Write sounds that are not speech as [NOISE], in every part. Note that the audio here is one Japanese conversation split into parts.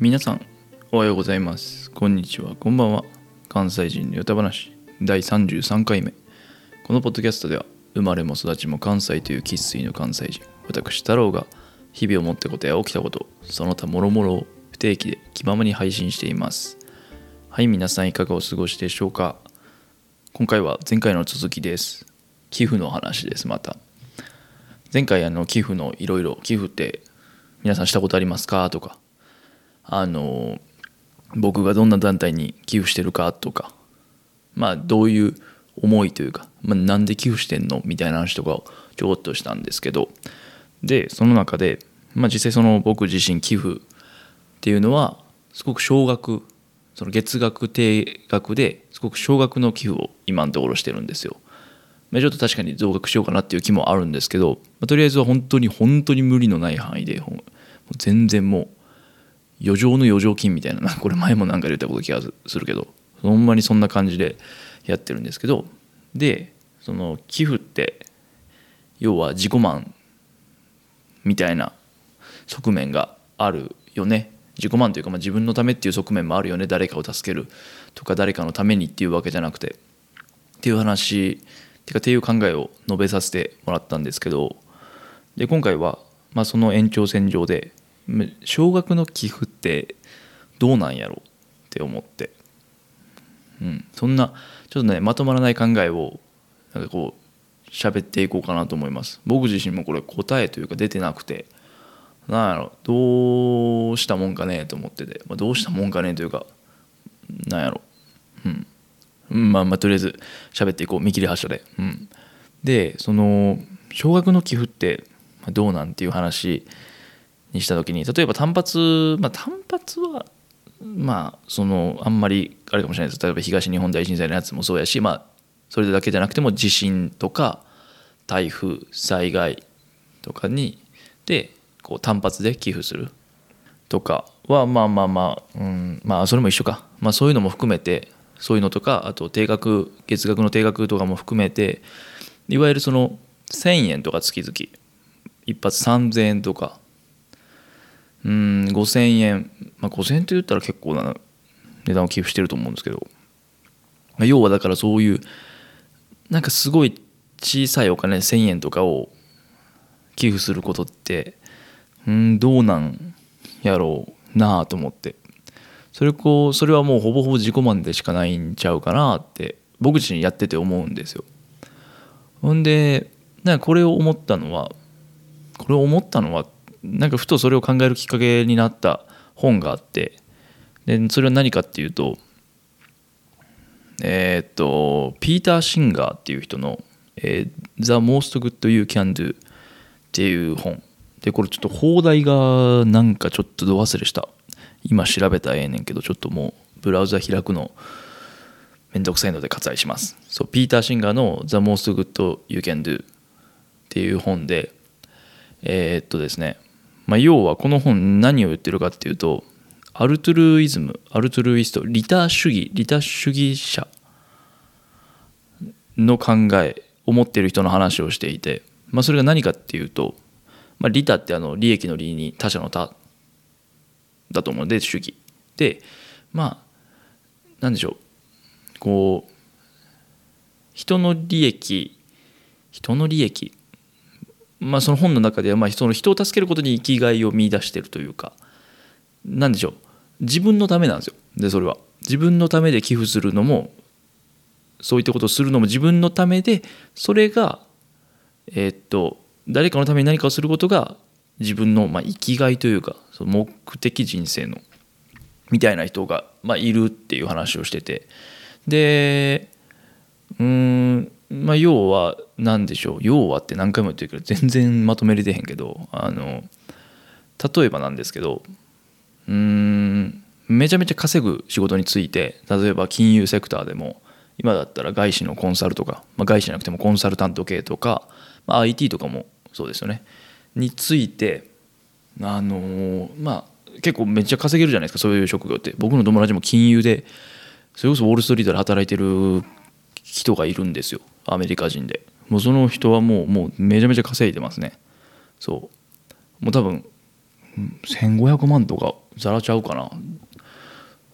皆さんおはようございます。こんにちは。こんばんは。関西人のヨタ話。第33回目。このポッドキャストでは生まれも育ちも関西という生粋の関西人私太郎が日々思ったことや起きたことその他諸々を不定期で気ままに配信しています。はい皆さんいかがお過ごしでしょうか。今回は前回の続きです。寄付の話ですまた。前回あの寄付のいろいろ寄付って皆さんしたことありますか？とかあの僕がどんな団体に寄付してるかとかまあどういう思いというか、まあ、なんで寄付してんの？みたいな話とかをちょこっとしたんですけどでその中で、まあ、実際その僕自身寄付っていうのはすごく少額その月額定額ですごく少額の寄付を今のところしてるんですよ。ちょっと確かに増額しようかなっていう気もあるんですけど、まあ、とりあえずは本当に本当に無理のない範囲で全然もう余剰の余剰金みたいな [LAUGHS] これ前も何か言ったこと気がするけどほんまにそんな感じでやってるんですけどでその寄付って要は自己満みたいな側面があるよね。自己満というか、まあ、自分のためっていう側面もあるよね。誰かを助けるとか誰かのためにっていうわけじゃなくてっていう話っていうかっていう考えを述べさせてもらったんですけどで今回は、まあ、その延長線上で少額の寄付ってどうなんやろうって思って、うん、そんなちょっとねまとまらない考えをなんかこう喋っていこうかなと思います。僕自身もこれ答えというか出てなくて。なんやろどうしたもんかねと思ってて、まあ、どうしたもんかねというかなんやろ。うん。まあまあとりあえず喋っていこう。見切り発車で。うん。でその少額の寄付ってどうなんっていう話にした時に例えば単発まあ単発はまあそのあんまりあれかもしれないです。例えば東日本大震災のやつもそうやしまあそれだけじゃなくても地震とか台風災害とかにでこう単発で寄付するとかはまあまあまあ、うん、まあそれも一緒か、まあ、そういうのも含めてそういうのとかあと定額月額の定額とかも含めていわゆるその1,000円とか月々。一発3,000円とかうん5,000円、まあ、5,000円と言ったら結構な値段を寄付してると思うんですけど、まあ、要はだからそういうなんかすごい小さいお金1,000円とかを寄付することってうんどうなんやろうなあと思って。それこうそれはもうほぼほぼ自己満でしかないんちゃうかなって僕自身やってて思うんですよ。ほんでなんかこれを思ったのはこれを思ったのはなんかふとそれを考えるきっかけになった本があってでそれは何かっていうとえっ、とピーター・シンガーっていう人の「えー、The Most Good You Can Do」っていう本。でこれちょっと放題がなんかちょっとど忘れした。今調べたらええねんけどちょっともうブラウザ開くのめんどくさいので割愛します。そうピーター・シンガーの「The Most Good You Can Do」っていう本でえー、っとですねまあ、要はこの本何を言ってるかっていうとアルトゥルイズムアルトゥルイスト利他主義利他主義者の考えを持ってる人の話をしていて、まあ、それが何かっていうと、まあ、利他ってあの利益の利に他者の他だと思う。ので主義。でまあ何でしょう。こう人の利益人の利益まあ、その本の中ではまあその人を助けることに生きがいを見出してるというか何でしょう？自分のためなんですよ。でそれは。自分のためで寄付するのもそういったことをするのも自分のためでそれがえ、っと誰かのために何かをすることが自分のまあ生きがいというかその目的人生のみたいな人がまあいるっていう話をしてて。でうんまあ要は何でしょう？要はって何回も言ってるけど全然まとめれてへんけどあの例えばなんですけどうんめちゃめちゃ稼ぐ仕事について例えば金融セクターでも今だったら外資のコンサルとか、まあ、外資じゃなくてもコンサルタント系とか、まあ、IT とかもそうですよね。についてあのまあ結構めっちゃ稼げるじゃないですかそういう職業って。僕の友達も金融でそれこそウォール・ストリートで働いてる人がいるんですよ。アメリカ人で。もうその人はもうもうめちゃめちゃ稼いでますね。そう。もう多分1500万とかざらちゃうかな。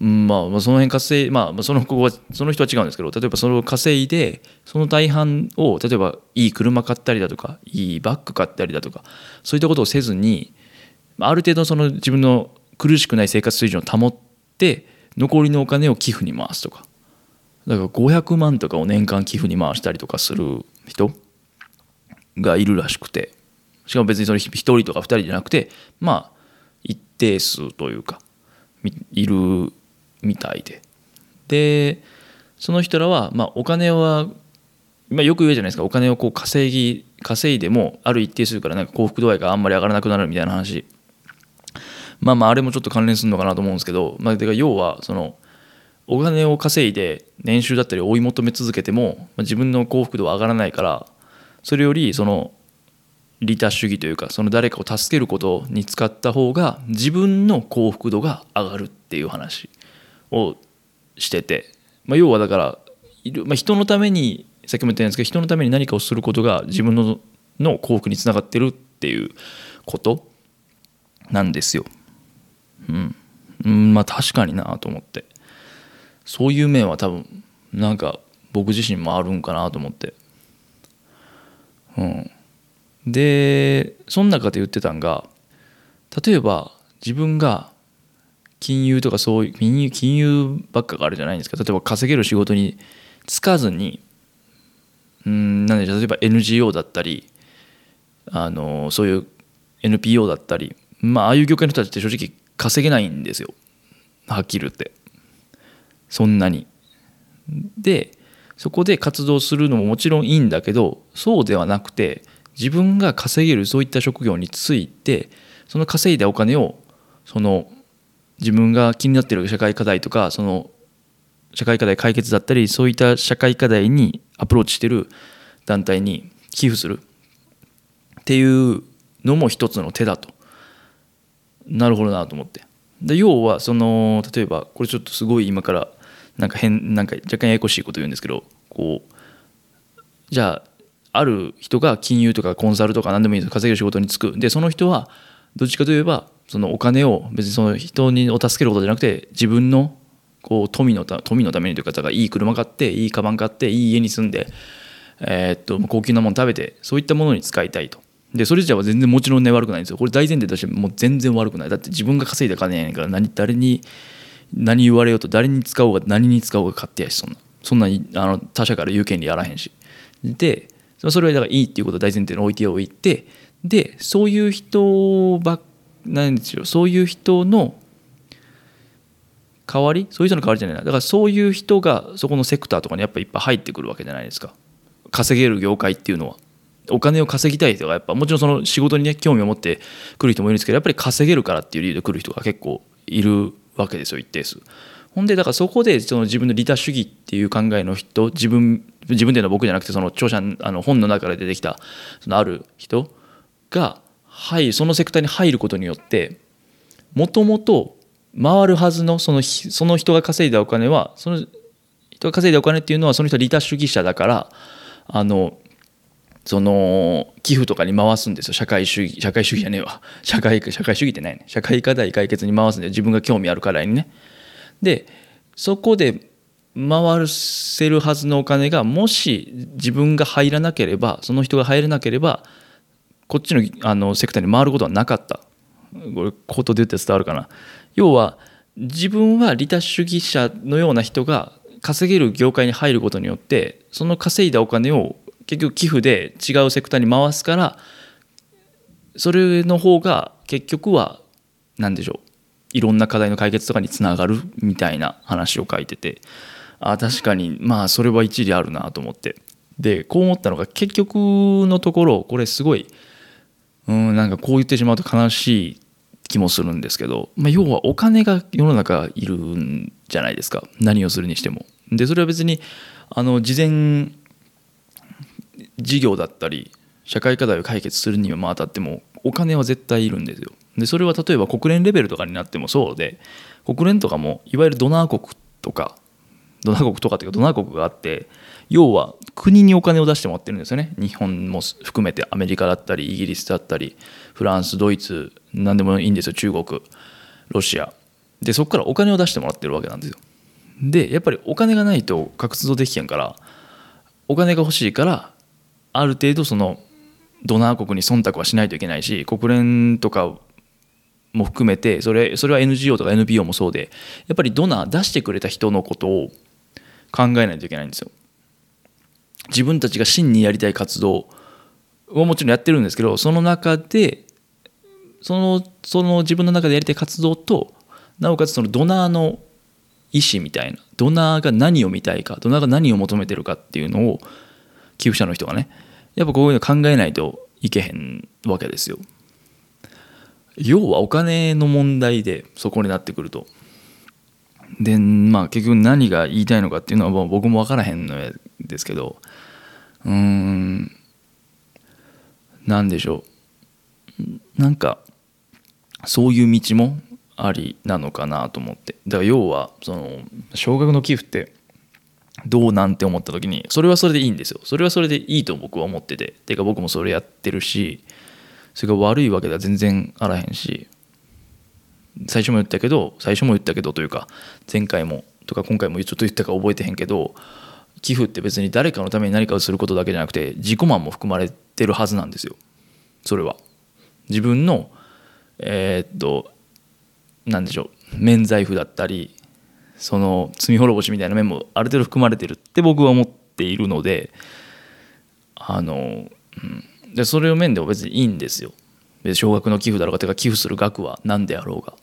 うんまあ、まあその辺稼い、まあ、その子はその人は違うんですけど例えばそれを稼いでその大半を例えばいい車買ったりだとかいいバッグ買ったりだとかそういったことをせずにある程度その自分の苦しくない生活水準を保って残りのお金を寄付に回すとか。だから500万とかを年間寄付に回したりとかする人がいるらしくて。しかも別にその1人とか2人じゃなくてまあ一定数というかいるみたいで。でその人らは、まあ、お金は、まあ、よく言うじゃないですか。お金をこう稼ぎ稼いでもある一定数からなんか幸福度合いがあんまり上がらなくなるみたいな話。まあまああれもちょっと関連するのかなと思うんですけど、まあ、か要はそのお金を稼いで年収だったり追い求め続けても、ま、自分の幸福度は上がらないからそれよりその利他主義というかその誰かを助けることに使った方が自分の幸福度が上がるっていう話をしてて、まあ、要はだから、まあ、人のためにさっきも言ったんですけど人のために何かをすることが自分のの幸福につながってるっていうことなんですよ。うん、うん、まあ確かになと思ってそういう面は多分なんか僕自身もあるんかなと思って。うん、でその中で言ってたんが例えば自分が金融とかそういう金融金融ばっかがあるじゃないんですか。例えば稼げる仕事に就かずにうんなんで例えば NGO だったりあのそういう NPO だったりまあああいう業界の人たちって正直稼げないんですよ。はっきり言って。そんなに。でそこで活動するのももちろんいいんだけどそうではなくて自分が稼げるそういった職業についてその稼いだお金をその自分が気になってる社会課題とかその社会課題解決だったりそういった社会課題にアプローチしてる団体に寄付する。っていうのも一つの手だと。なるほどなと思って。で要はその例えばこれちょっとすごい今からなんか変なんか若干ややこしいこと言うんですけどこうじゃあある人が金融とかコンサルとか何でもいいです稼げる仕事に就くでその人はどっちかといえばそのお金を別にその人にを助けることじゃなくて自分のこう富のた富のためにというかだからいい車買っていいカバン買っていい家に住んで、えー、っと高級なもの食べてそういったものに使いたいと。でそれ自体は全然もちろんね悪くないんですよ。これ大前提としてもう全然悪くない。だって自分が稼いだ金やねんから何誰に何言われようと誰に使おうが何に使おうが勝手やしそんな。そんなにあの他者から言う権利やらへんし。でそれはだからいいっていうことを大前提に置いておいてでそういう人ばっなんですよそういう人の代わりそういう人の代わりじゃないなだからそういう人がそこのセクターとかにやっぱいっぱい入ってくるわけじゃないですか稼げる業界っていうのはお金を稼ぎたい人がやっぱもちろんその仕事にね興味を持って来る人もいるんですけどやっぱり稼げるからっていう理由で来る人が結構いるわけですよ一定数。ほんでだからそこでその自分の利他主義っていう考えの人自分自分での僕じゃなくてその著者あの本の中で出てきたそのある人がはいそのセクターに入ることによってもともと回るはずのそのその人が稼いだお金はその人が稼いだお金っていうのはその人は利他主義者だからあのその寄付とかに回すんですよ。社会主義社会主義じゃねえわ。[LAUGHS] 社会社会主義ってないね。社会課題解決に回すんで自分が興味ある課題にね。でそこで回せるはずのお金がもし自分が入らなければその人が入らなければこっちのあのセクターに回ることはなかった。これ口頭で言って伝わるかな。要は自分は利他主義者のような人が稼げる業界に入ることによってその稼いだお金を結局寄付で違うセクターに回すからそれの方が結局は何でしょういろんな課題の解決とかにつながるみたいな話を書いててあ確かにまあそれは一理あるなと思ってでこう思ったのが結局のところこれすごいうんなんかこう言ってしまうと悲しい気もするんですけど、まあ、要はお金が世の中いるんじゃないですか何をするにしても。でそれは別にあの事前事業だったり社会課題を解決するにはあたってもお金は絶対いるんですよ。でそれは例えば国連レベルとかになってもそうで国連とかもいわゆるドナー国とかドナー国とかっていうかドナー国があって要は国にお金を出してもらってるんですよね。日本も含めてアメリカだったりイギリスだったりフランスドイツ何でもいいんですよ中国ロシア。でそこからお金を出してもらってるわけなんですよ。でやっぱりお金がないと活動できへんからお金が欲しいからある程度そのドナー国に忖度はしないといけないし国連とかも含めてそれそれは NGO とか NPO もそうでやっぱりドナー出してくれた人のことを考えないといけないんですよ。自分たちが真にやりたい活動をもちろんやってるんですけどその中でそのその自分の中でやりたい活動となおかつそのドナーの意思みたいなドナーが何を見たいかドナーが何を求めてるかっていうのを寄付者の人がねやっぱこういうの考えないといけへんわけですよ。要はお金の問題でそこになってくると。でまあ結局何が言いたいのかっていうのは僕も分からへんのですけどうーん何でしょうなんかそういう道もありなのかなと思ってだから要はその少額の寄付ってどうなんて思った時にそれはそれでいいんですよ。それはそれでいいと僕は思ってて。てか僕もそれやってるしそれが悪いわけでは全然あらへんし最初も言ったけど最初も言ったけどというか前回もとか今回もちょっと言ったか覚えてへんけど寄付って別に誰かのために何かをすることだけじゃなくて自己満も含まれてるはずなんですよ。それは。自分のえー、っと何でしょう免罪符だったりその罪滅ぼしみたいな面もある程度含まれてるって僕は思っているのであの、うん、でそれを面でも別にいいんですよ。少額の寄付だろうがてか寄付する額は何であろうが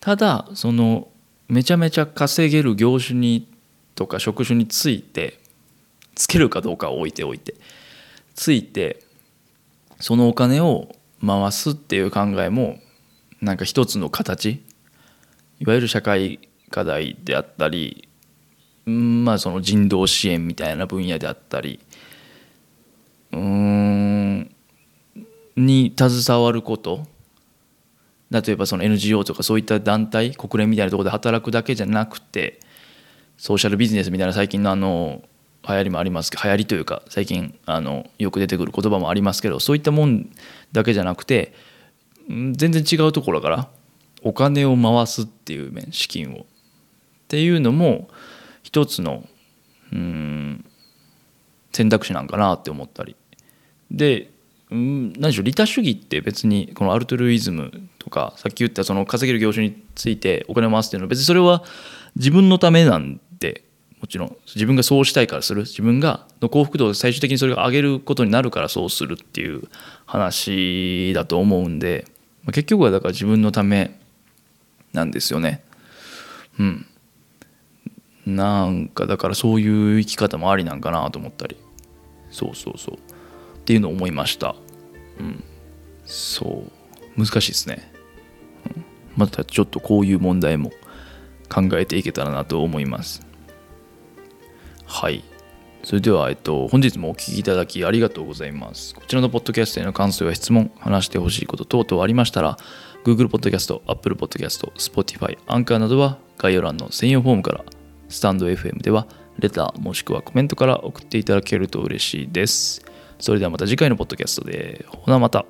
ただそのめちゃめちゃ稼げる業種にとか職種についてつけるかどうかを置いておいてついてそのお金を回すっていう考えもなんか一つの形。いわゆる社会課題であったりまあその人道支援みたいな分野であったりうんに携わること例えばその NGO とかそういった団体国連みたいなところで働くだけじゃなくてソーシャルビジネスみたいな最近のあの流行りもありますけど流行りというか最近あのよく出てくる言葉もありますけどそういったもんだけじゃなくて全然違うところからお金を回すっていう面資金をっていうのも一つのうん選択肢なんかなって思ったり。でうん何でしょう利他主義って別にこのアルトゥルイズムとかさっき言ったその稼げる業種についてお金を回すっていうのは別にそれは自分のためなんでもちろん自分がそうしたいからする。自分がの幸福度を最終的にそれが上げることになるからそうするっていう話だと思うんで結局はだから自分のためなんですよね。うん。なんかだからそういう生き方もありなんかなと思ったり。そうそうそう。っていうのを思いました。うん。そう。難しいですね、うん、またちょっとこういう問題も考えていけたらなと思います。はい。それでは、えっと、本日もお聴きいただきありがとうございます。こちらのポッドキャストへの感想や質問、話してほしいこと等々ありましたら、Google Podcast、Apple Podcast、Spotify、アンカーなどは概要欄の専用フォームから、スタンド FM ではレターもしくはコメントから送っていただけると嬉しいです。それではまた次回のポッドキャストで。ほなまた。